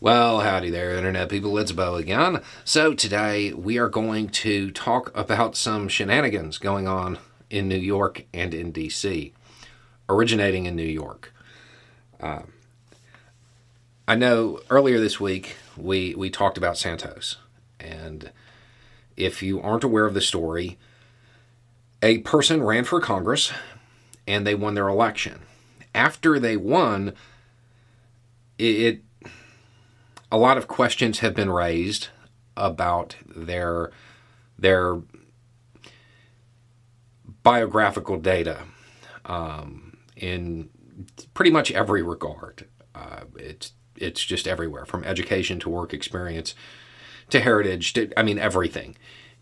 Well, howdy there, Internet people. It's Bo again. So, today we are going to talk about some shenanigans going on in New York and in DC, originating in New York. Uh, I know earlier this week we, we talked about Santos. And if you aren't aware of the story, a person ran for Congress and they won their election. After they won, it, it a lot of questions have been raised about their their biographical data um, in pretty much every regard. Uh, it's it's just everywhere, from education to work experience to heritage to I mean everything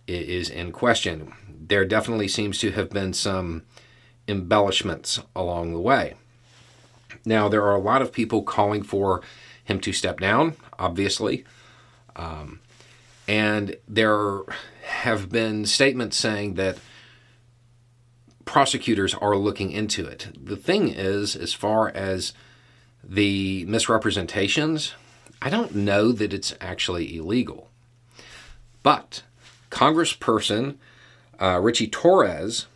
is in question. There definitely seems to have been some embellishments along the way. Now there are a lot of people calling for him to step down, obviously. Um, and there have been statements saying that prosecutors are looking into it. The thing is, as far as the misrepresentations, I don't know that it's actually illegal. But Congressperson uh, Richie Torres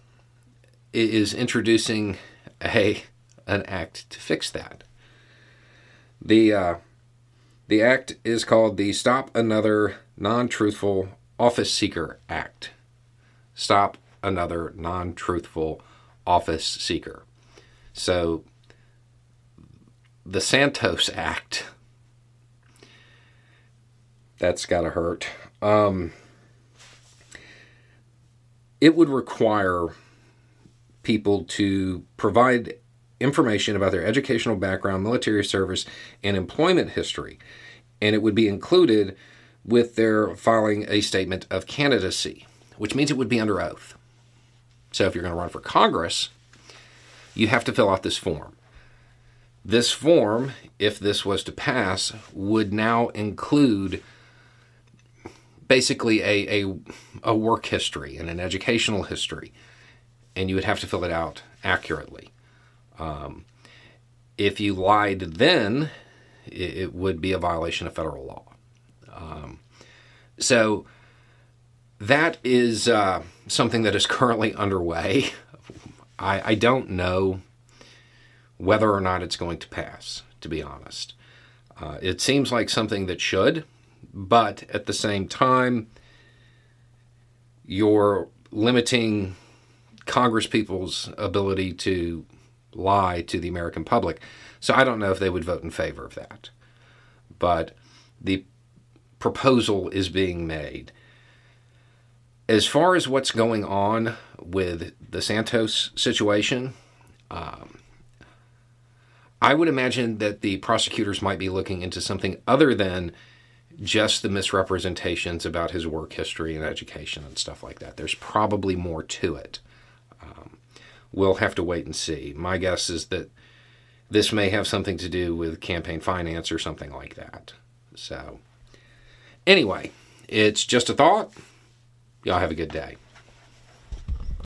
is introducing a an act to fix that. The uh, the act is called the Stop Another Non-Truthful Office Seeker Act. Stop another non-truthful office seeker. So the Santos Act that's got to hurt. Um, it would require people to provide information about their educational background, military service, and employment history. And it would be included with their filing a statement of candidacy, which means it would be under oath. So if you're going to run for Congress, you have to fill out this form. This form, if this was to pass, would now include basically a, a, a work history and an educational history, and you would have to fill it out accurately. Um, if you lied then, it, it, would be a violation of federal law. Um, so that is uh, something that is currently underway. I, I don't know whether or not it's going to pass, to be honest. Uh, it seems like something that should, but at the same time, you're limiting Congress people's ability to lie to the American public. So I don't know if they would vote in favor of that. But the proposal is being made. As far as what's going on with the Santos situation, um, I would imagine that the prosecutors might be looking into something other than just the misrepresentations about his work history and education and stuff like that. There's probably more to it we'll have to wait and see. My guess is that this may have something to do with campaign finance or something like that. So, anyway, it's just a thought. Y'all have a good day.